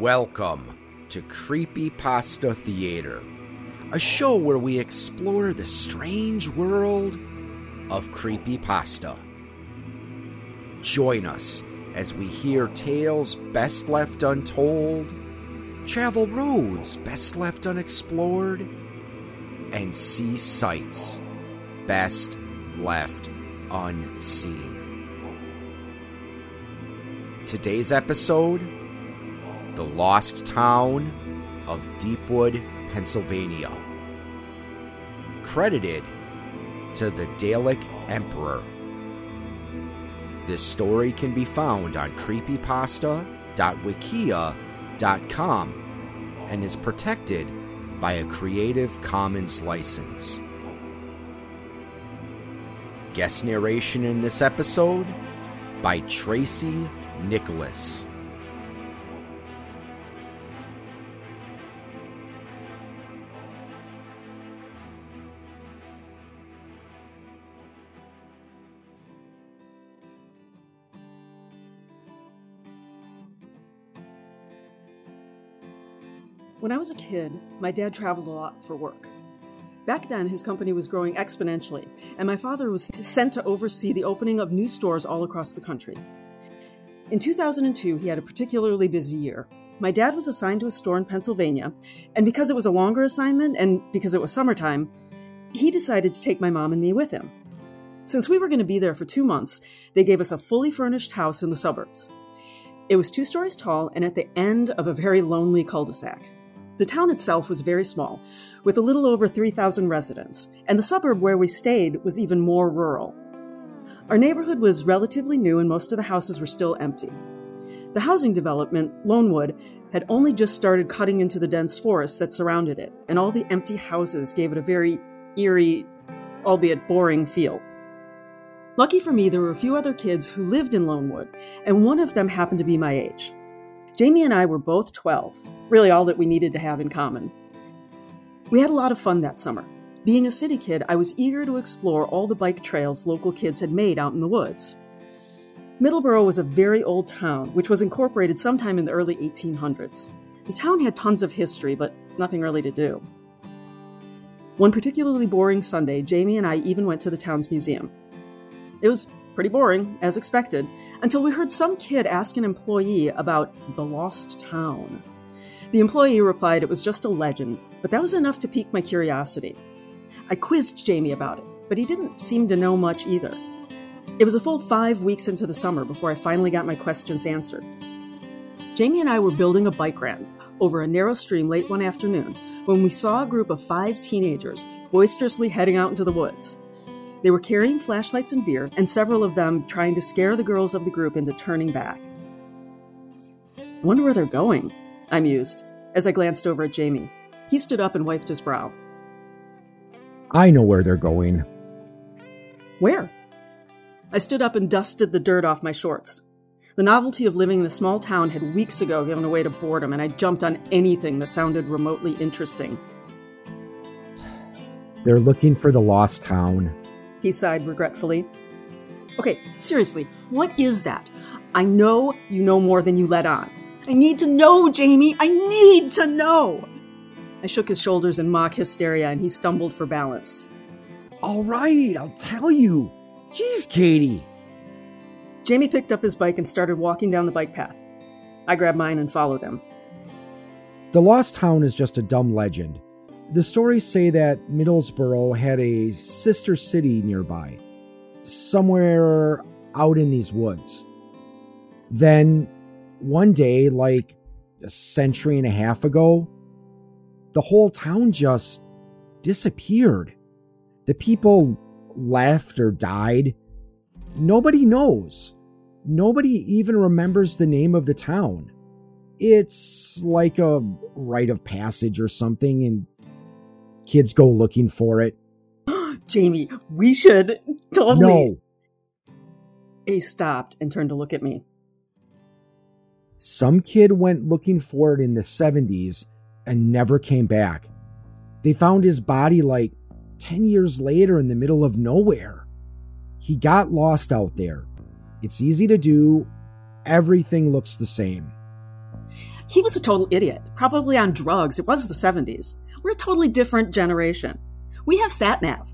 Welcome to Creepypasta Theater, a show where we explore the strange world of creepy pasta. Join us as we hear tales best left untold, travel roads best left unexplored, and see sights best left unseen. Today's episode The Lost Town of Deepwood, Pennsylvania. Credited to the Dalek Emperor. This story can be found on creepypasta.wikia.com and is protected by a Creative Commons license. Guest narration in this episode by Tracy Nicholas. When I was a kid, my dad traveled a lot for work. Back then, his company was growing exponentially, and my father was sent to oversee the opening of new stores all across the country. In 2002, he had a particularly busy year. My dad was assigned to a store in Pennsylvania, and because it was a longer assignment and because it was summertime, he decided to take my mom and me with him. Since we were going to be there for two months, they gave us a fully furnished house in the suburbs. It was two stories tall and at the end of a very lonely cul de sac. The town itself was very small, with a little over 3,000 residents, and the suburb where we stayed was even more rural. Our neighborhood was relatively new and most of the houses were still empty. The housing development, Lonewood, had only just started cutting into the dense forest that surrounded it, and all the empty houses gave it a very eerie, albeit boring feel. Lucky for me, there were a few other kids who lived in Lonewood, and one of them happened to be my age. Jamie and I were both 12, really all that we needed to have in common. We had a lot of fun that summer. Being a city kid, I was eager to explore all the bike trails local kids had made out in the woods. Middleborough was a very old town, which was incorporated sometime in the early 1800s. The town had tons of history, but nothing really to do. One particularly boring Sunday, Jamie and I even went to the town's museum. It was pretty boring, as expected, until we heard some kid ask an employee about the lost town. The employee replied it was just a legend, but that was enough to pique my curiosity. I quizzed Jamie about it, but he didn't seem to know much either. It was a full five weeks into the summer before I finally got my questions answered. Jamie and I were building a bike ramp over a narrow stream late one afternoon when we saw a group of five teenagers boisterously heading out into the woods. They were carrying flashlights and beer, and several of them trying to scare the girls of the group into turning back. I wonder where they're going, I mused, as I glanced over at Jamie. He stood up and wiped his brow. I know where they're going. Where? I stood up and dusted the dirt off my shorts. The novelty of living in a small town had weeks ago given way to boredom, and I jumped on anything that sounded remotely interesting. They're looking for the lost town. He sighed regretfully. Okay, seriously, what is that? I know you know more than you let on. I need to know, Jamie! I need to know! I shook his shoulders in mock hysteria and he stumbled for balance. All right, I'll tell you. Jeez, Katie. Jamie picked up his bike and started walking down the bike path. I grabbed mine and followed him. The Lost Town is just a dumb legend. The stories say that Middleborough had a sister city nearby, somewhere out in these woods. Then, one day, like a century and a half ago, the whole town just disappeared. The people left or died. Nobody knows. Nobody even remembers the name of the town. It's like a rite of passage or something, and kids go looking for it. Jamie, we should totally. No. He stopped and turned to look at me. Some kid went looking for it in the 70s and never came back. They found his body like 10 years later in the middle of nowhere. He got lost out there. It's easy to do, everything looks the same. He was a total idiot, probably on drugs. It was the 70s. We're a totally different generation. We have sat nav.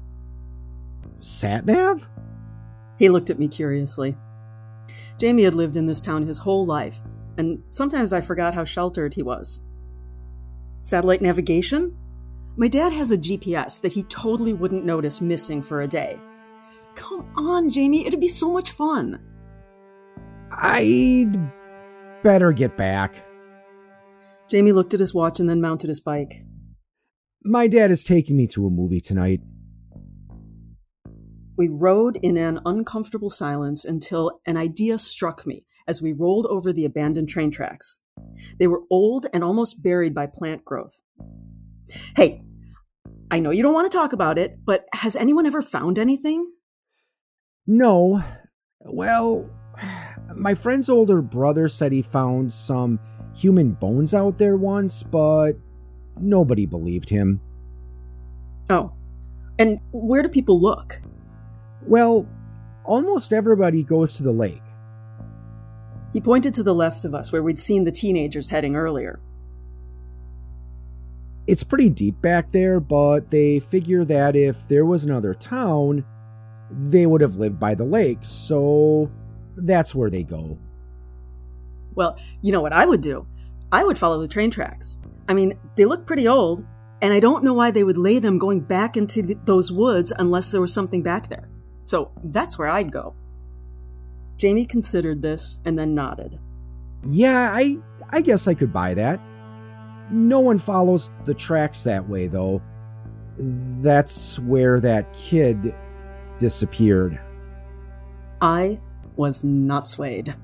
Sat nav? He looked at me curiously. Jamie had lived in this town his whole life, and sometimes I forgot how sheltered he was. Satellite navigation? My dad has a GPS that he totally wouldn't notice missing for a day. Come on, Jamie, it'd be so much fun. I'd better get back. Jamie looked at his watch and then mounted his bike. My dad is taking me to a movie tonight. We rode in an uncomfortable silence until an idea struck me as we rolled over the abandoned train tracks. They were old and almost buried by plant growth. Hey, I know you don't want to talk about it, but has anyone ever found anything? No. Well, my friend's older brother said he found some human bones out there once, but nobody believed him. Oh. And where do people look? Well, almost everybody goes to the lake. He pointed to the left of us, where we'd seen the teenagers heading earlier. It's pretty deep back there, but they figure that if there was another town, they would have lived by the lake, so that's where they go. Well, you know what I would do? I would follow the train tracks. I mean, they look pretty old, and I don't know why they would lay them going back into the, those woods unless there was something back there. So that's where I'd go. Jamie considered this and then nodded. Yeah, I I guess I could buy that. No one follows the tracks that way though. That's where that kid disappeared. I was not swayed.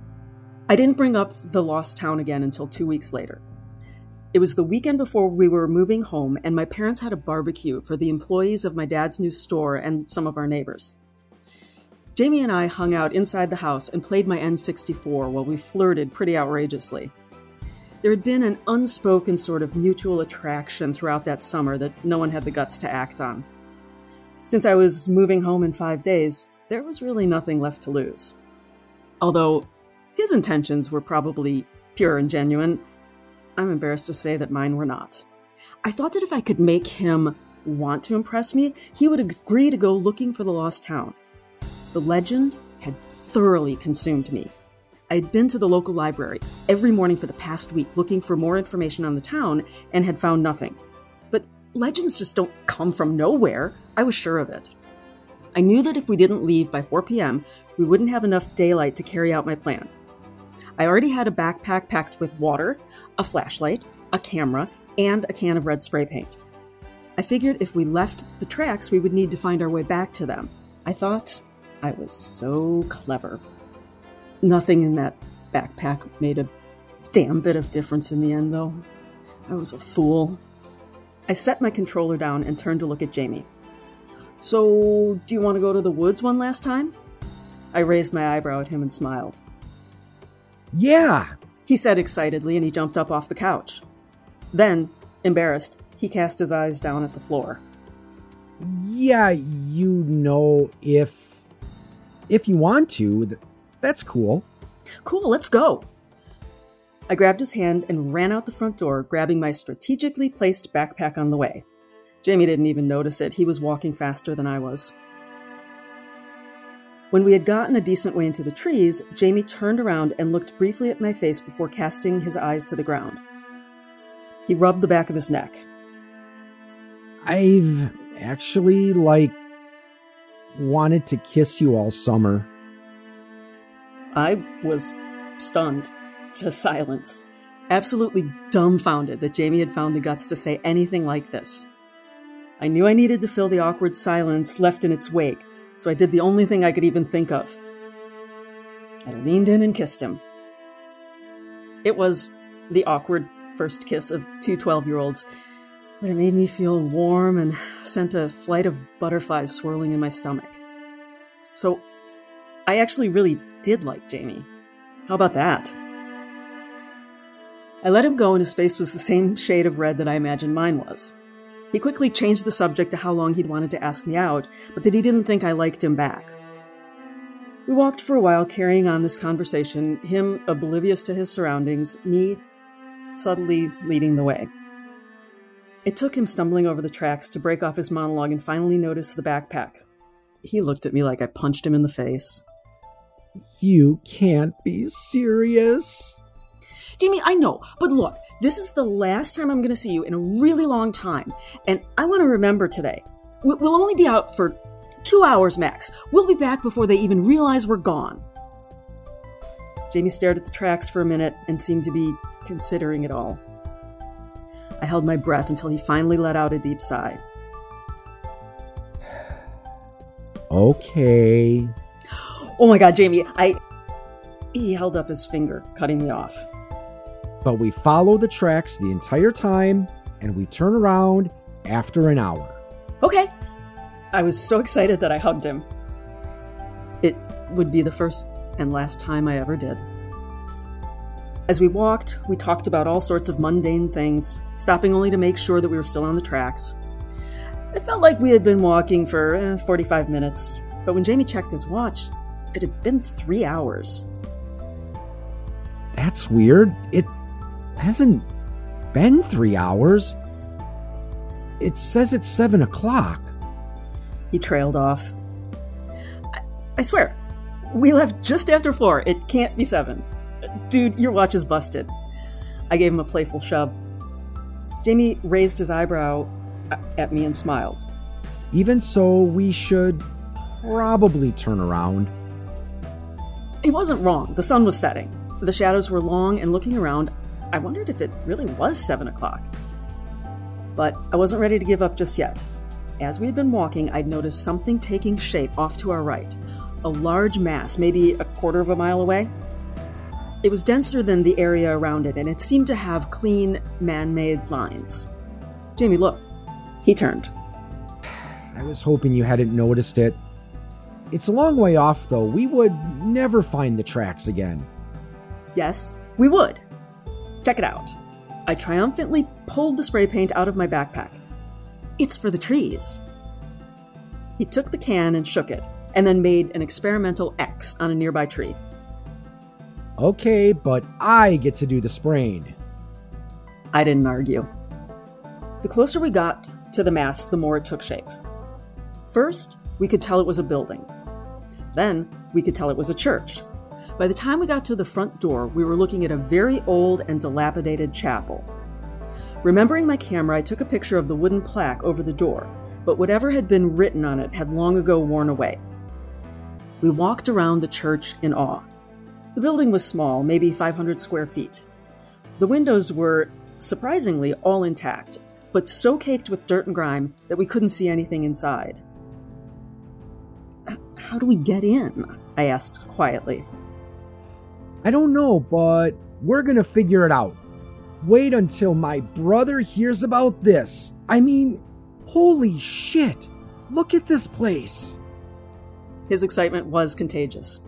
I didn't bring up the lost town again until two weeks later. It was the weekend before we were moving home, and my parents had a barbecue for the employees of my dad's new store and some of our neighbors. Jamie and I hung out inside the house and played my N64 while we flirted pretty outrageously. There had been an unspoken sort of mutual attraction throughout that summer that no one had the guts to act on. Since I was moving home in five days, there was really nothing left to lose. Although his intentions were probably pure and genuine, I'm embarrassed to say that mine were not. I thought that if I could make him want to impress me, he would agree to go looking for the lost town. The legend had thoroughly consumed me. I had been to the local library every morning for the past week looking for more information on the town and had found nothing. But legends just don't come from nowhere. I was sure of it. I knew that if we didn't leave by 4 p.m., we wouldn't have enough daylight to carry out my plan. I already had a backpack packed with water, a flashlight, a camera, and a can of red spray paint. I figured if we left the tracks, we would need to find our way back to them. I thought I was so clever. Nothing in that backpack made a damn bit of difference in the end, though. I was a fool. I set my controller down and turned to look at Jamie. So, do you want to go to the woods one last time? I raised my eyebrow at him and smiled. Yeah, he said excitedly, and he jumped up off the couch. Then, embarrassed, he cast his eyes down at the floor. Yeah, you know, if if you want to, that's cool. Cool, let's go. I grabbed his hand and ran out the front door, grabbing my strategically placed backpack on the way. Jamie didn't even notice it. He was walking faster than I was. When we had gotten a decent way into the trees, Jamie turned around and looked briefly at my face before casting his eyes to the ground. He rubbed the back of his neck. I've actually, like, wanted to kiss you all summer. I was stunned to silence, absolutely dumbfounded that Jamie had found the guts to say anything like this. I knew I needed to fill the awkward silence left in its wake, so I did the only thing I could even think of. I leaned in and kissed him. It was the awkward first kiss of two 12 year olds, but it made me feel warm and sent a flight of butterflies swirling in my stomach. So, I actually really did like Jamie. How about that? I let him go, and his face was the same shade of red that I imagined mine was. He quickly changed the subject to how long he'd wanted to ask me out, but that he didn't think I liked him back. We walked for a while, carrying on this conversation, him oblivious to his surroundings, me subtly leading the way. It took him stumbling over the tracks to break off his monologue and finally notice the backpack. He looked at me like I punched him in the face. You can't be serious. Jamie, I know, but look, this is the last time I'm going to see you in a really long time, and I want to remember today. We'll only be out for two hours max. We'll be back before they even realize we're gone. Jamie stared at the tracks for a minute and seemed to be considering it all. I held my breath until he finally let out a deep sigh. Okay. Oh my god, Jamie, I. He held up his finger, cutting me off. But we follow the tracks the entire time and we turn around after an hour. Okay. I was so excited that I hugged him. It would be the first and last time I ever did. As we walked, we talked about all sorts of mundane things, stopping only to make sure that we were still on the tracks. It felt like we had been walking for eh, 45 minutes, but when Jamie checked his watch, it had been three hours. That's weird. It hasn't been three hours. It says it's seven o'clock. He trailed off. I, I swear, we left just after four. It can't be seven. Dude, your watch is busted. I gave him a playful shove. Jamie raised his eyebrow at me and smiled. Even so, we should probably turn around. He wasn't wrong. The sun was setting. The shadows were long, and looking around, I wondered if it really was seven o'clock. But I wasn't ready to give up just yet. As we had been walking, I'd noticed something taking shape off to our right. A large mass, maybe a quarter of a mile away. It was denser than the area around it, and it seemed to have clean, man made lines. Jamie, look. He turned. I was hoping you hadn't noticed it. It's a long way off, though. We would never find the tracks again. Yes, we would. Check it out. I triumphantly pulled the spray paint out of my backpack. It's for the trees. He took the can and shook it, and then made an experimental X on a nearby tree. Okay, but I get to do the spraying. I didn't argue. The closer we got to the mass, the more it took shape. First, we could tell it was a building. Then, we could tell it was a church. By the time we got to the front door, we were looking at a very old and dilapidated chapel. Remembering my camera, I took a picture of the wooden plaque over the door, but whatever had been written on it had long ago worn away. We walked around the church in awe. The building was small, maybe 500 square feet. The windows were, surprisingly, all intact, but so caked with dirt and grime that we couldn't see anything inside. How do we get in? I asked quietly. I don't know, but we're gonna figure it out. Wait until my brother hears about this. I mean, holy shit! Look at this place! His excitement was contagious.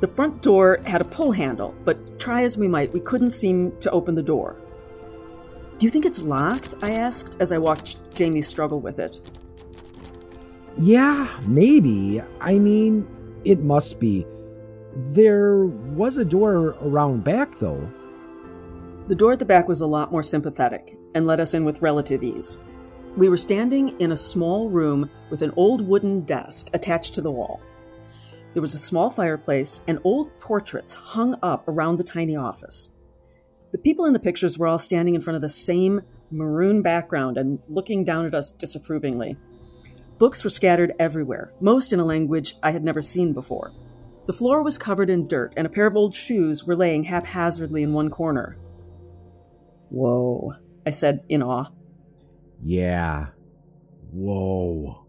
The front door had a pull handle, but try as we might, we couldn't seem to open the door. Do you think it's locked? I asked as I watched Jamie struggle with it. Yeah, maybe. I mean, it must be. There was a door around back, though. The door at the back was a lot more sympathetic and let us in with relative ease. We were standing in a small room with an old wooden desk attached to the wall. There was a small fireplace and old portraits hung up around the tiny office. The people in the pictures were all standing in front of the same maroon background and looking down at us disapprovingly. Books were scattered everywhere, most in a language I had never seen before. The floor was covered in dirt, and a pair of old shoes were laying haphazardly in one corner. Whoa, I said in awe. Yeah. Whoa.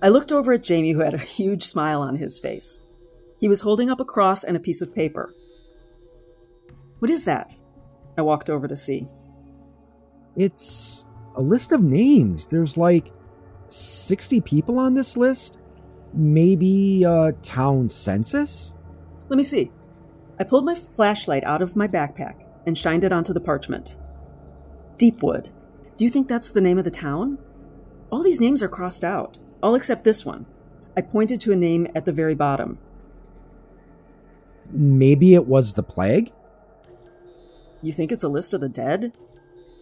I looked over at Jamie, who had a huge smile on his face. He was holding up a cross and a piece of paper. What is that? I walked over to see. It's a list of names. There's like 60 people on this list? Maybe a town census? Let me see. I pulled my flashlight out of my backpack and shined it onto the parchment. Deepwood. Do you think that's the name of the town? All these names are crossed out, all except this one. I pointed to a name at the very bottom. Maybe it was the plague? You think it's a list of the dead?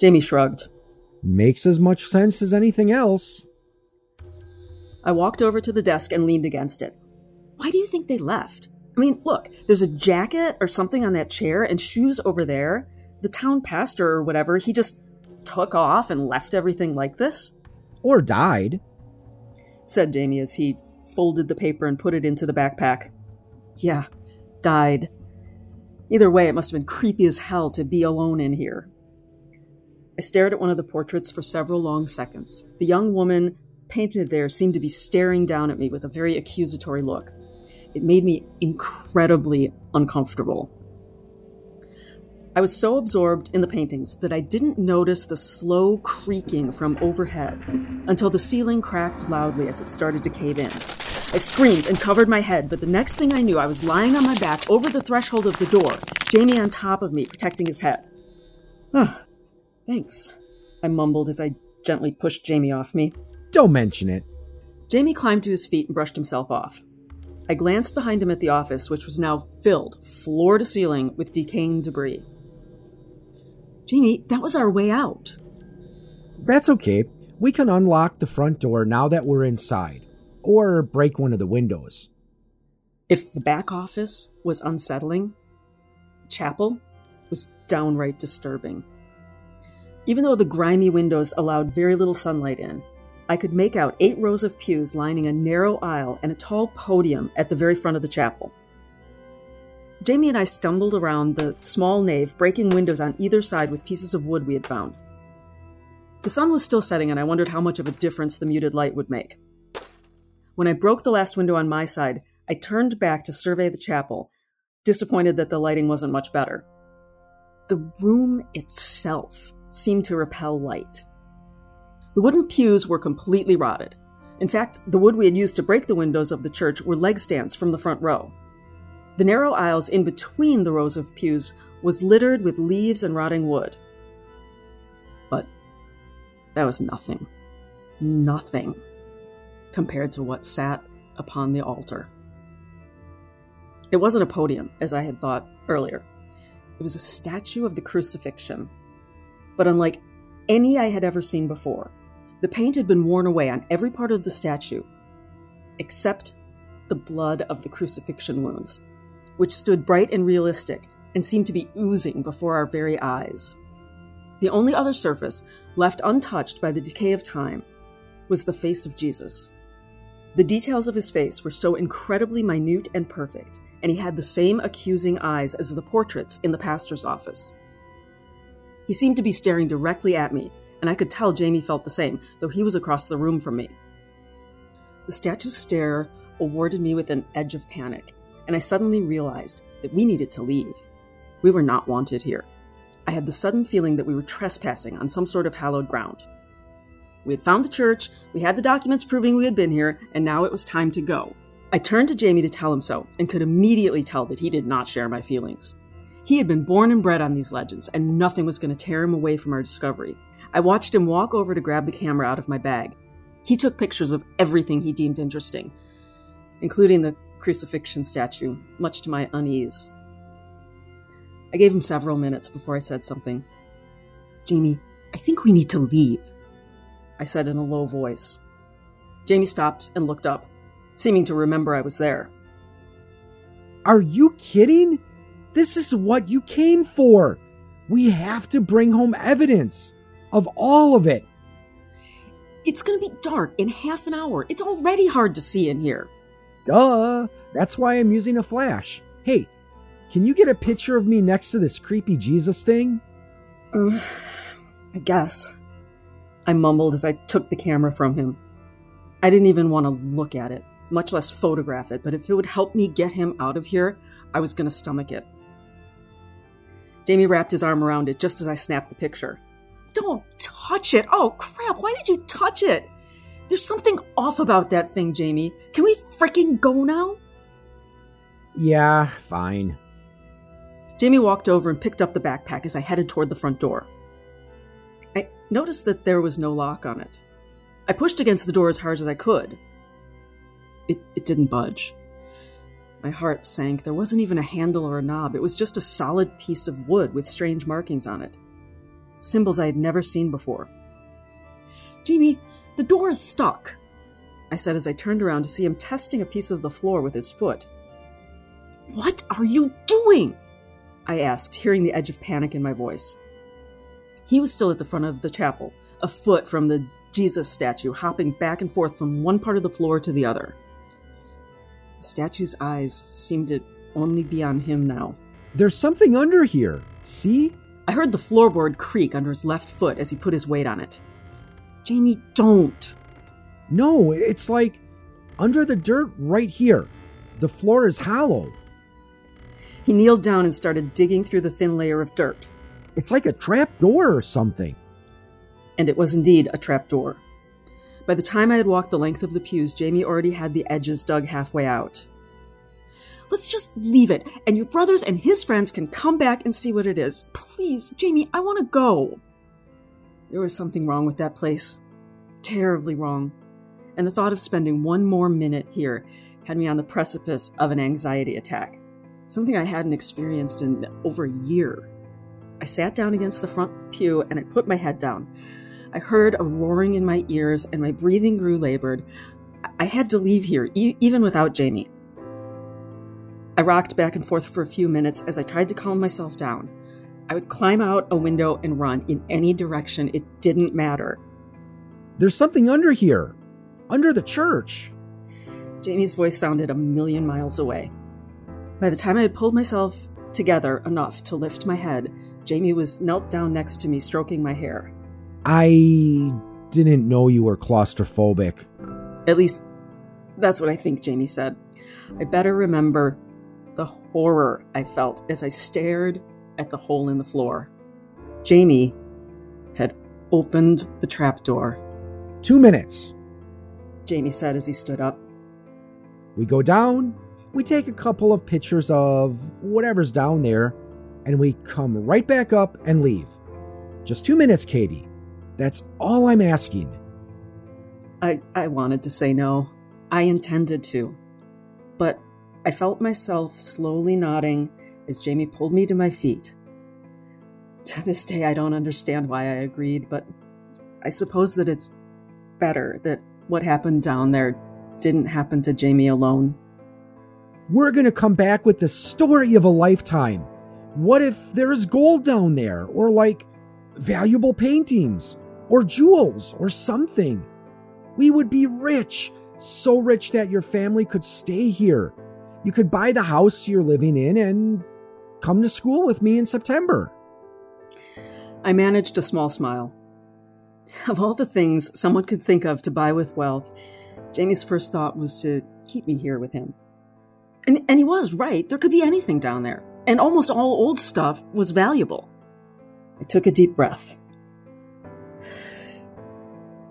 Jamie shrugged. Makes as much sense as anything else. I walked over to the desk and leaned against it. Why do you think they left? I mean, look, there's a jacket or something on that chair and shoes over there. The town pastor or whatever, he just took off and left everything like this? Or died, said Jamie as he folded the paper and put it into the backpack. Yeah, died. Either way, it must have been creepy as hell to be alone in here. I stared at one of the portraits for several long seconds. The young woman painted there seemed to be staring down at me with a very accusatory look. It made me incredibly uncomfortable. I was so absorbed in the paintings that I didn't notice the slow creaking from overhead until the ceiling cracked loudly as it started to cave in. I screamed and covered my head, but the next thing I knew, I was lying on my back over the threshold of the door, Jamie on top of me, protecting his head. Ah, thanks, I mumbled as I gently pushed Jamie off me. Don't mention it. Jamie climbed to his feet and brushed himself off. I glanced behind him at the office, which was now filled, floor to ceiling, with decaying debris. Jamie, that was our way out. That's okay. We can unlock the front door now that we're inside or break one of the windows. If the back office was unsettling, chapel was downright disturbing. Even though the grimy windows allowed very little sunlight in, I could make out eight rows of pews lining a narrow aisle and a tall podium at the very front of the chapel. Jamie and I stumbled around the small nave, breaking windows on either side with pieces of wood we had found. The sun was still setting, and I wondered how much of a difference the muted light would make. When I broke the last window on my side, I turned back to survey the chapel, disappointed that the lighting wasn't much better. The room itself seemed to repel light. The wooden pews were completely rotted. In fact, the wood we had used to break the windows of the church were leg stands from the front row. The narrow aisles in between the rows of pews was littered with leaves and rotting wood. But that was nothing. Nothing compared to what sat upon the altar. It wasn't a podium, as I had thought earlier. It was a statue of the crucifixion. But unlike any I had ever seen before, the paint had been worn away on every part of the statue, except the blood of the crucifixion wounds, which stood bright and realistic and seemed to be oozing before our very eyes. The only other surface left untouched by the decay of time was the face of Jesus. The details of his face were so incredibly minute and perfect, and he had the same accusing eyes as the portraits in the pastor's office. He seemed to be staring directly at me, and I could tell Jamie felt the same, though he was across the room from me. The statue's stare awarded me with an edge of panic, and I suddenly realized that we needed to leave. We were not wanted here. I had the sudden feeling that we were trespassing on some sort of hallowed ground. We had found the church, we had the documents proving we had been here, and now it was time to go. I turned to Jamie to tell him so, and could immediately tell that he did not share my feelings. He had been born and bred on these legends, and nothing was going to tear him away from our discovery. I watched him walk over to grab the camera out of my bag. He took pictures of everything he deemed interesting, including the crucifixion statue, much to my unease. I gave him several minutes before I said something. Jamie, I think we need to leave. I said in a low voice. Jamie stopped and looked up, seeming to remember I was there. Are you kidding? This is what you came for. We have to bring home evidence of all of it. It's going to be dark in half an hour. It's already hard to see in here. Duh. That's why I'm using a flash. Hey, can you get a picture of me next to this creepy Jesus thing? Uh, I guess. I mumbled as I took the camera from him. I didn't even want to look at it, much less photograph it, but if it would help me get him out of here, I was going to stomach it. Jamie wrapped his arm around it just as I snapped the picture. Don't touch it! Oh crap, why did you touch it? There's something off about that thing, Jamie. Can we freaking go now? Yeah, fine. Jamie walked over and picked up the backpack as I headed toward the front door. I noticed that there was no lock on it. I pushed against the door as hard as I could. It, it didn't budge. My heart sank. There wasn't even a handle or a knob. It was just a solid piece of wood with strange markings on it. Symbols I had never seen before. Jamie, the door is stuck, I said as I turned around to see him testing a piece of the floor with his foot. What are you doing? I asked, hearing the edge of panic in my voice. He was still at the front of the chapel, a foot from the Jesus statue, hopping back and forth from one part of the floor to the other. The statue's eyes seemed to only be on him now. There's something under here. See? I heard the floorboard creak under his left foot as he put his weight on it. Jamie, don't. No, it's like under the dirt right here. The floor is hollow. He kneeled down and started digging through the thin layer of dirt. It's like a trap door or something. And it was indeed a trap door. By the time I had walked the length of the pews, Jamie already had the edges dug halfway out. Let's just leave it, and your brothers and his friends can come back and see what it is. Please, Jamie, I want to go. There was something wrong with that place. Terribly wrong. And the thought of spending one more minute here had me on the precipice of an anxiety attack, something I hadn't experienced in over a year. I sat down against the front pew and I put my head down. I heard a roaring in my ears and my breathing grew labored. I had to leave here, e- even without Jamie. I rocked back and forth for a few minutes as I tried to calm myself down. I would climb out a window and run in any direction, it didn't matter. There's something under here. Under the church. Jamie's voice sounded a million miles away. By the time I had pulled myself together enough to lift my head, Jamie was knelt down next to me, stroking my hair. I didn't know you were claustrophobic. At least, that's what I think Jamie said. I better remember the horror I felt as I stared at the hole in the floor. Jamie had opened the trapdoor. Two minutes. Jamie said as he stood up. We go down, we take a couple of pictures of whatever's down there, and we come right back up and leave. Just two minutes, Katie. That's all I'm asking. I, I wanted to say no. I intended to. But I felt myself slowly nodding as Jamie pulled me to my feet. To this day, I don't understand why I agreed, but I suppose that it's better that what happened down there didn't happen to Jamie alone. We're going to come back with the story of a lifetime. What if there's gold down there, or like valuable paintings, or jewels, or something? We would be rich, so rich that your family could stay here. You could buy the house you're living in and come to school with me in September. I managed a small smile. Of all the things someone could think of to buy with wealth, Jamie's first thought was to keep me here with him. And, and he was right. There could be anything down there. And almost all old stuff was valuable. I took a deep breath.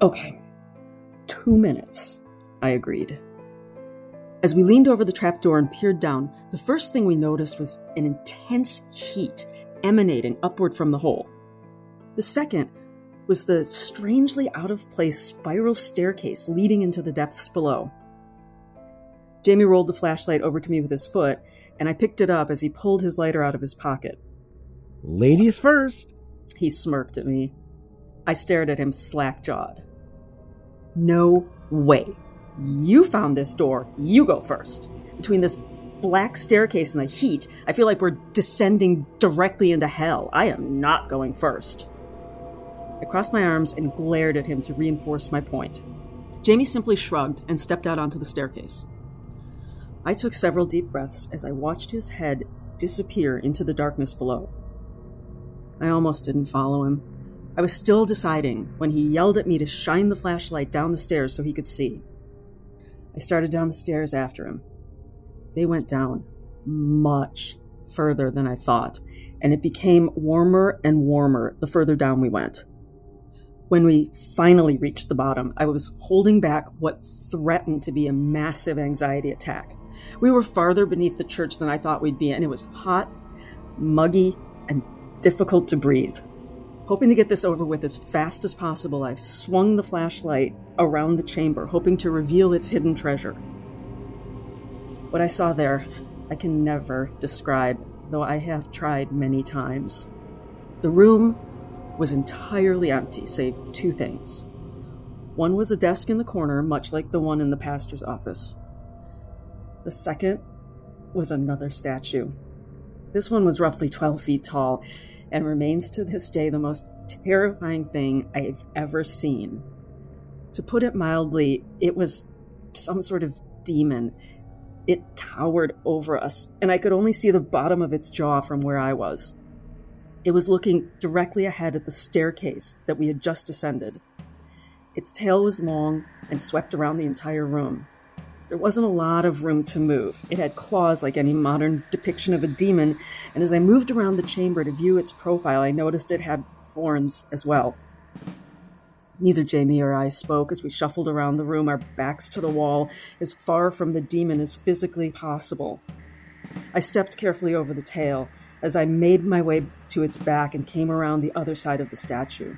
Okay. Two minutes, I agreed. As we leaned over the trapdoor and peered down, the first thing we noticed was an intense heat emanating upward from the hole. The second was the strangely out of place spiral staircase leading into the depths below. Jamie rolled the flashlight over to me with his foot, and I picked it up as he pulled his lighter out of his pocket. Ladies first. He smirked at me. I stared at him slack jawed. No way. You found this door. You go first. Between this black staircase and the heat, I feel like we're descending directly into hell. I am not going first. I crossed my arms and glared at him to reinforce my point. Jamie simply shrugged and stepped out onto the staircase. I took several deep breaths as I watched his head disappear into the darkness below. I almost didn't follow him. I was still deciding when he yelled at me to shine the flashlight down the stairs so he could see. I started down the stairs after him. They went down much further than I thought, and it became warmer and warmer the further down we went. When we finally reached the bottom, I was holding back what threatened to be a massive anxiety attack. We were farther beneath the church than I thought we'd be, and it was hot, muggy, and difficult to breathe. Hoping to get this over with as fast as possible, I swung the flashlight around the chamber, hoping to reveal its hidden treasure. What I saw there, I can never describe, though I have tried many times. The room was entirely empty, save two things. One was a desk in the corner, much like the one in the pastor's office. The second was another statue. This one was roughly 12 feet tall and remains to this day the most terrifying thing I've ever seen. To put it mildly, it was some sort of demon. It towered over us, and I could only see the bottom of its jaw from where I was. It was looking directly ahead at the staircase that we had just descended. Its tail was long and swept around the entire room. There wasn't a lot of room to move. It had claws like any modern depiction of a demon, and as I moved around the chamber to view its profile, I noticed it had horns as well. Neither Jamie or I spoke as we shuffled around the room, our backs to the wall, as far from the demon as physically possible. I stepped carefully over the tail as I made my way to its back and came around the other side of the statue.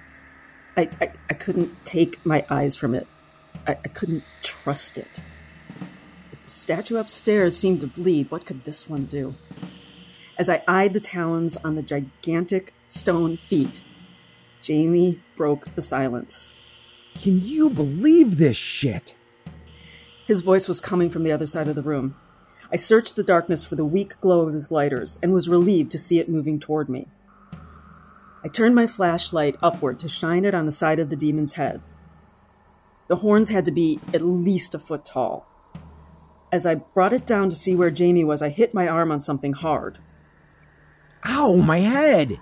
I, I, I couldn't take my eyes from it. I, I couldn't trust it statue upstairs seemed to bleed. What could this one do? As I eyed the talons on the gigantic stone feet, Jamie broke the silence. Can you believe this shit? His voice was coming from the other side of the room. I searched the darkness for the weak glow of his lighters and was relieved to see it moving toward me. I turned my flashlight upward to shine it on the side of the demon's head. The horns had to be at least a foot tall. As I brought it down to see where Jamie was, I hit my arm on something hard. Ow, my head!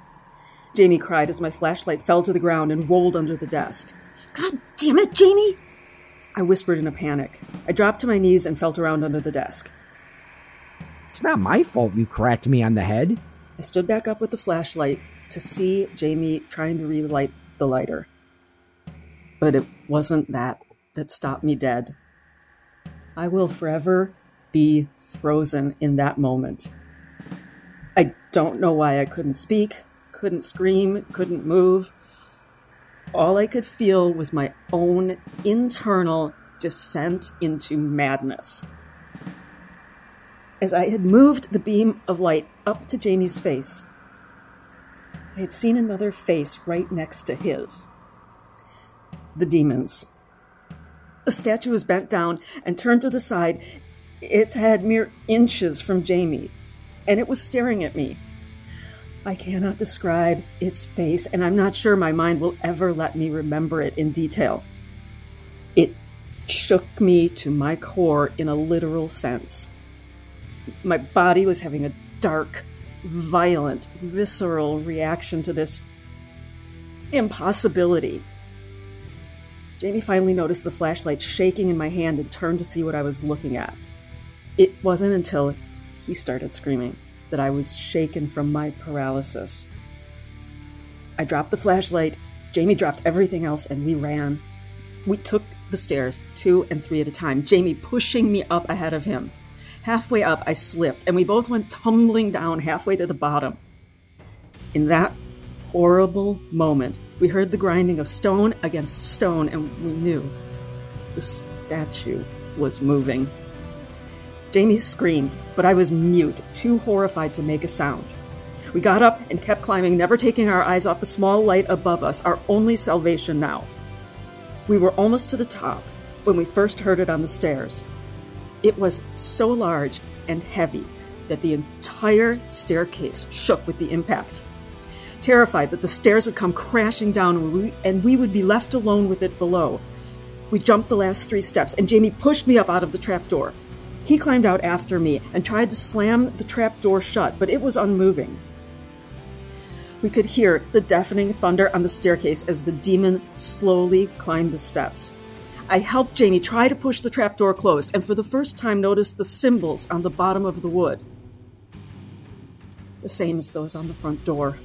Jamie cried as my flashlight fell to the ground and rolled under the desk. God damn it, Jamie! I whispered in a panic. I dropped to my knees and felt around under the desk. It's not my fault you cracked me on the head. I stood back up with the flashlight to see Jamie trying to relight the lighter. But it wasn't that that stopped me dead. I will forever be frozen in that moment. I don't know why I couldn't speak, couldn't scream, couldn't move. All I could feel was my own internal descent into madness. As I had moved the beam of light up to Jamie's face, I had seen another face right next to his. The demon's. The statue was bent down and turned to the side, its head mere inches from Jamie's, and it was staring at me. I cannot describe its face, and I'm not sure my mind will ever let me remember it in detail. It shook me to my core in a literal sense. My body was having a dark, violent, visceral reaction to this impossibility. Jamie finally noticed the flashlight shaking in my hand and turned to see what I was looking at. It wasn't until he started screaming that I was shaken from my paralysis. I dropped the flashlight, Jamie dropped everything else, and we ran. We took the stairs, two and three at a time, Jamie pushing me up ahead of him. Halfway up, I slipped, and we both went tumbling down halfway to the bottom. In that horrible moment, we heard the grinding of stone against stone, and we knew the statue was moving. Jamie screamed, but I was mute, too horrified to make a sound. We got up and kept climbing, never taking our eyes off the small light above us, our only salvation now. We were almost to the top when we first heard it on the stairs. It was so large and heavy that the entire staircase shook with the impact terrified that the stairs would come crashing down and we, would be left alone with it below. We jumped the last three steps, and Jamie pushed me up out of the trapdoor. He climbed out after me and tried to slam the trapdoor shut, but it was unmoving. We could hear the deafening thunder on the staircase as the demon slowly climbed the steps. I helped Jamie try to push the trapdoor closed, and for the first time noticed the symbols on the bottom of the wood. The same as those on the front door.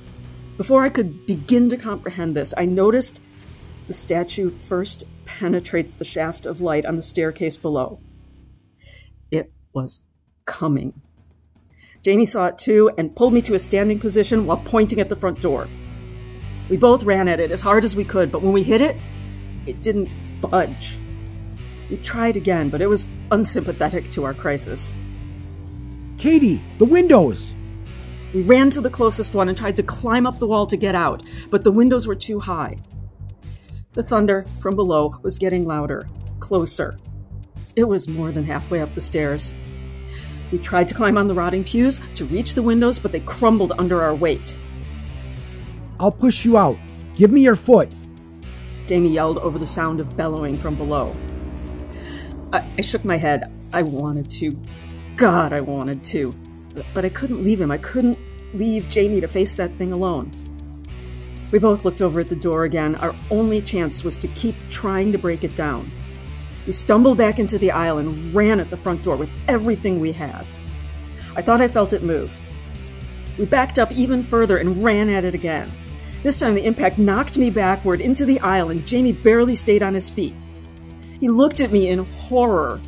Before I could begin to comprehend this, I noticed the statue first penetrate the shaft of light on the staircase below. It was coming. Jamie saw it too and pulled me to a standing position while pointing at the front door. We both ran at it as hard as we could, but when we hit it, it didn't budge. We tried again, but it was unsympathetic to our crisis. Katie, the windows! We ran to the closest one and tried to climb up the wall to get out, but the windows were too high. The thunder from below was getting louder, closer. It was more than halfway up the stairs. We tried to climb on the rotting pews to reach the windows, but they crumbled under our weight. I'll push you out. Give me your foot. Jamie yelled over the sound of bellowing from below. I, I shook my head. I wanted to. God, I wanted to. But I couldn't leave him. I couldn't leave Jamie to face that thing alone. We both looked over at the door again. Our only chance was to keep trying to break it down. We stumbled back into the aisle and ran at the front door with everything we had. I thought I felt it move. We backed up even further and ran at it again. This time the impact knocked me backward into the aisle and Jamie barely stayed on his feet. He looked at me in horror,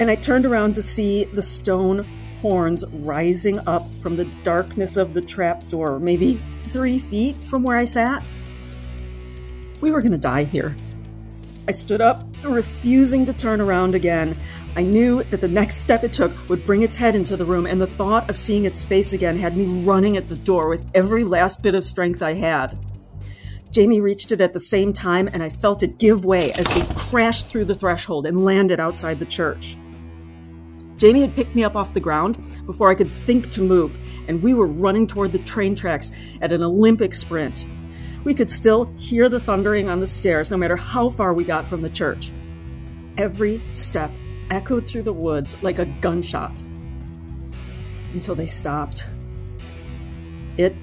and I turned around to see the stone horns rising up from the darkness of the trapdoor, maybe three feet from where I sat. We were going to die here. I stood up, refusing to turn around again. I knew that the next step it took would bring its head into the room, and the thought of seeing its face again had me running at the door with every last bit of strength I had. Jamie reached it at the same time, and I felt it give way as we crashed through the threshold and landed outside the church. Jamie had picked me up off the ground before I could think to move, and we were running toward the train tracks at an Olympic sprint. We could still hear the thundering on the stairs no matter how far we got from the church. Every step echoed through the woods like a gunshot until they stopped. It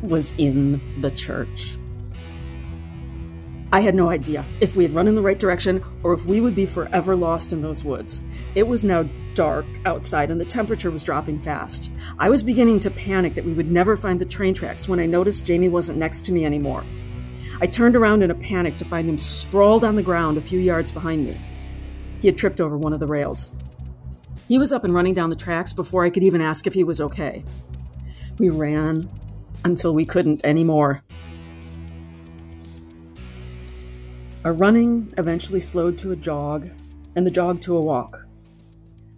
was in the church. I had no idea if we had run in the right direction or if we would be forever lost in those woods. It was now dark outside and the temperature was dropping fast. I was beginning to panic that we would never find the train tracks when I noticed Jamie wasn't next to me anymore. I turned around in a panic to find him sprawled on the ground a few yards behind me. He had tripped over one of the rails. He was up and running down the tracks before I could even ask if he was okay. We ran until we couldn't anymore. Our running eventually slowed to a jog, and the jog to a walk.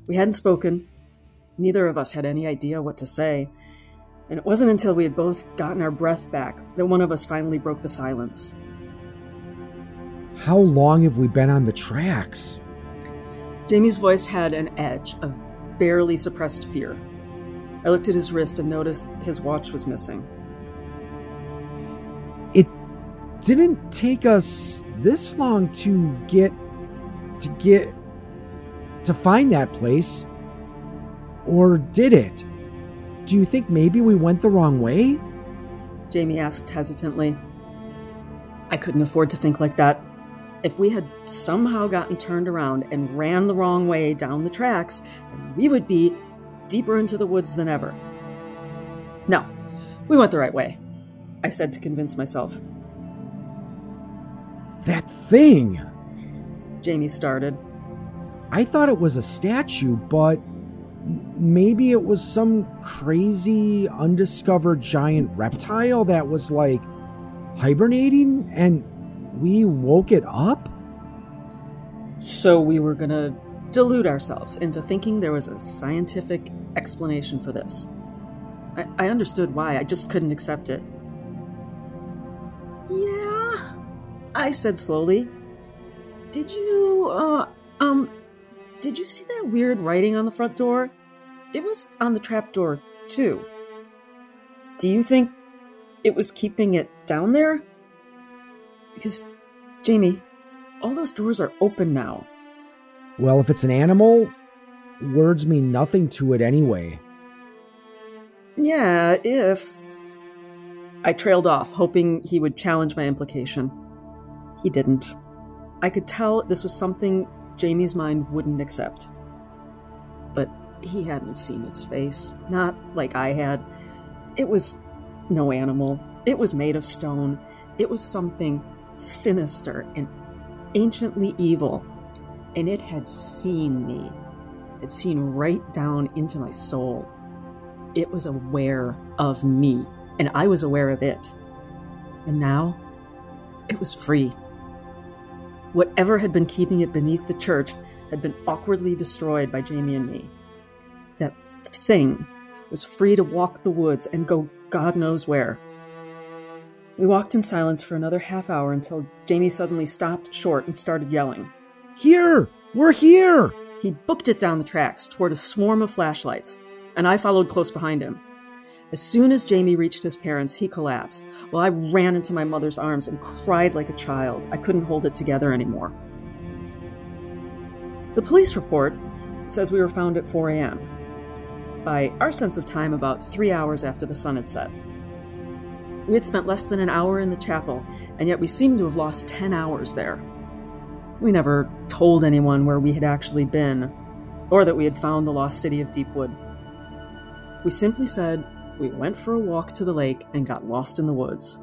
We hadn't spoken. Neither of us had any idea what to say, and it wasn't until we had both gotten our breath back that one of us finally broke the silence. How long have we been on the tracks? Jamie's voice had an edge of barely suppressed fear. I looked at his wrist and noticed his watch was missing. Didn't take us this long to get to get to find that place. Or did it? Do you think maybe we went the wrong way? Jamie asked hesitantly. I couldn't afford to think like that. If we had somehow gotten turned around and ran the wrong way down the tracks we would be deeper into the woods than ever. No we went the right way i said to convince myself that thing! Jamie started. I thought it was a statue, but maybe it was some crazy undiscovered giant reptile that was like hibernating and we woke it up? So we were gonna delude ourselves into thinking there was a scientific explanation for this. I, I understood why, I just couldn't accept it. I said slowly. Did you, uh, um, did you see that weird writing on the front door? It was on the trap door, too. Do you think it was keeping it down there? Because, Jamie, all those doors are open now. Well, if it's an animal, words mean nothing to it anyway. Yeah, if. I trailed off, hoping he would challenge my implication. He didn't. I could tell this was something Jamie's mind wouldn't accept. But he hadn't seen its face, not like I had. It was no animal. It was made of stone. It was something sinister and anciently evil. And it had seen me. It had seen right down into my soul. It was aware of me, and I was aware of it. And now, it was free. Whatever had been keeping it beneath the church had been awkwardly destroyed by Jamie and me. That thing was free to walk the woods and go God knows where. We walked in silence for another half hour until Jamie suddenly stopped short and started yelling. Here! We're here! He booked it down the tracks toward a swarm of flashlights, and I followed close behind him. As soon as Jamie reached his parents, he collapsed, while I ran into my mother's arms and cried like a child. I couldn't hold it together anymore. The police report says we were found at 4 a.m. By our sense of time, about three hours after the sun had set. We had spent less than an hour in the chapel, and yet we seemed to have lost 10 hours there. We never told anyone where we had actually been, or that we had found the lost city of Deepwood. We simply said we went for a walk to the lake and got lost in the woods.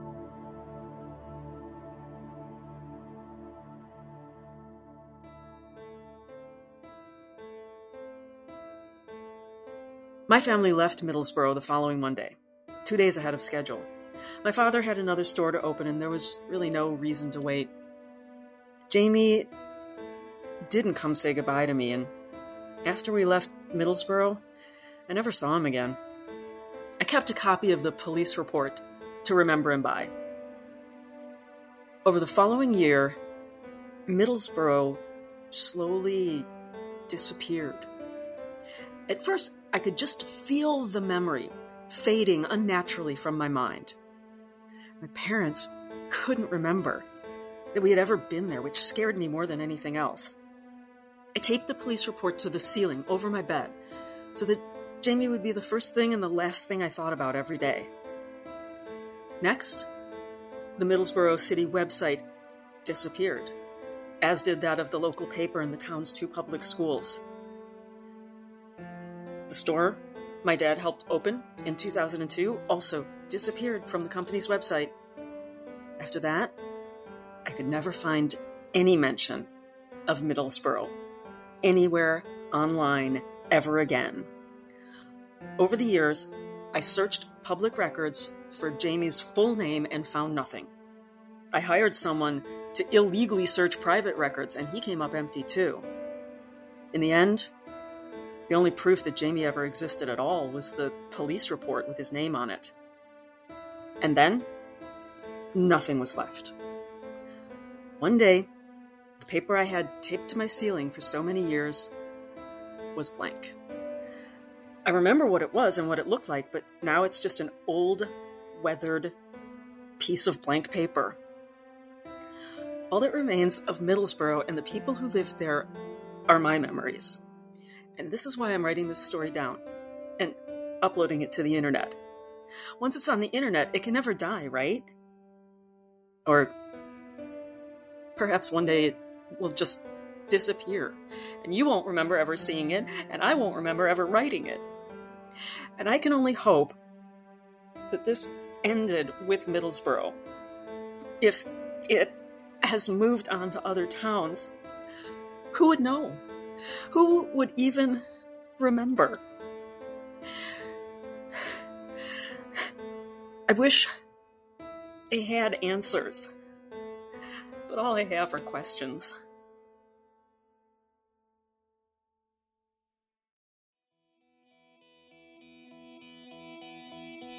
My family left Middleborough the following Monday, two days ahead of schedule. My father had another store to open, and there was really no reason to wait. Jamie didn't come say goodbye to me, and after we left Middleborough, I never saw him again. I kept a copy of the police report to remember him by. Over the following year, Middleborough slowly disappeared. At first, I could just feel the memory fading unnaturally from my mind. My parents couldn't remember that we had ever been there, which scared me more than anything else. I taped the police report to the ceiling over my bed so that Jamie would be the first thing and the last thing I thought about every day. Next, the Middleborough City website disappeared, as did that of the local paper and the town's two public schools. The store my dad helped open in 2002 also disappeared from the company's website. After that, I could never find any mention of Middleborough anywhere online ever again. Over the years, I searched public records for Jamie's full name and found nothing. I hired someone to illegally search private records, and he came up empty too. In the end, the only proof that Jamie ever existed at all was the police report with his name on it. And then, nothing was left. One day, the paper I had taped to my ceiling for so many years was blank. I remember what it was and what it looked like, but now it's just an old, weathered piece of blank paper. All that remains of Middleborough and the people who lived there are my memories. And this is why I'm writing this story down and uploading it to the internet. Once it's on the internet, it can never die, right? Or perhaps one day it will just disappear, and you won't remember ever seeing it, and I won't remember ever writing it. And I can only hope that this ended with Middleborough. If it has moved on to other towns, who would know? Who would even remember? I wish I had answers, but all I have are questions.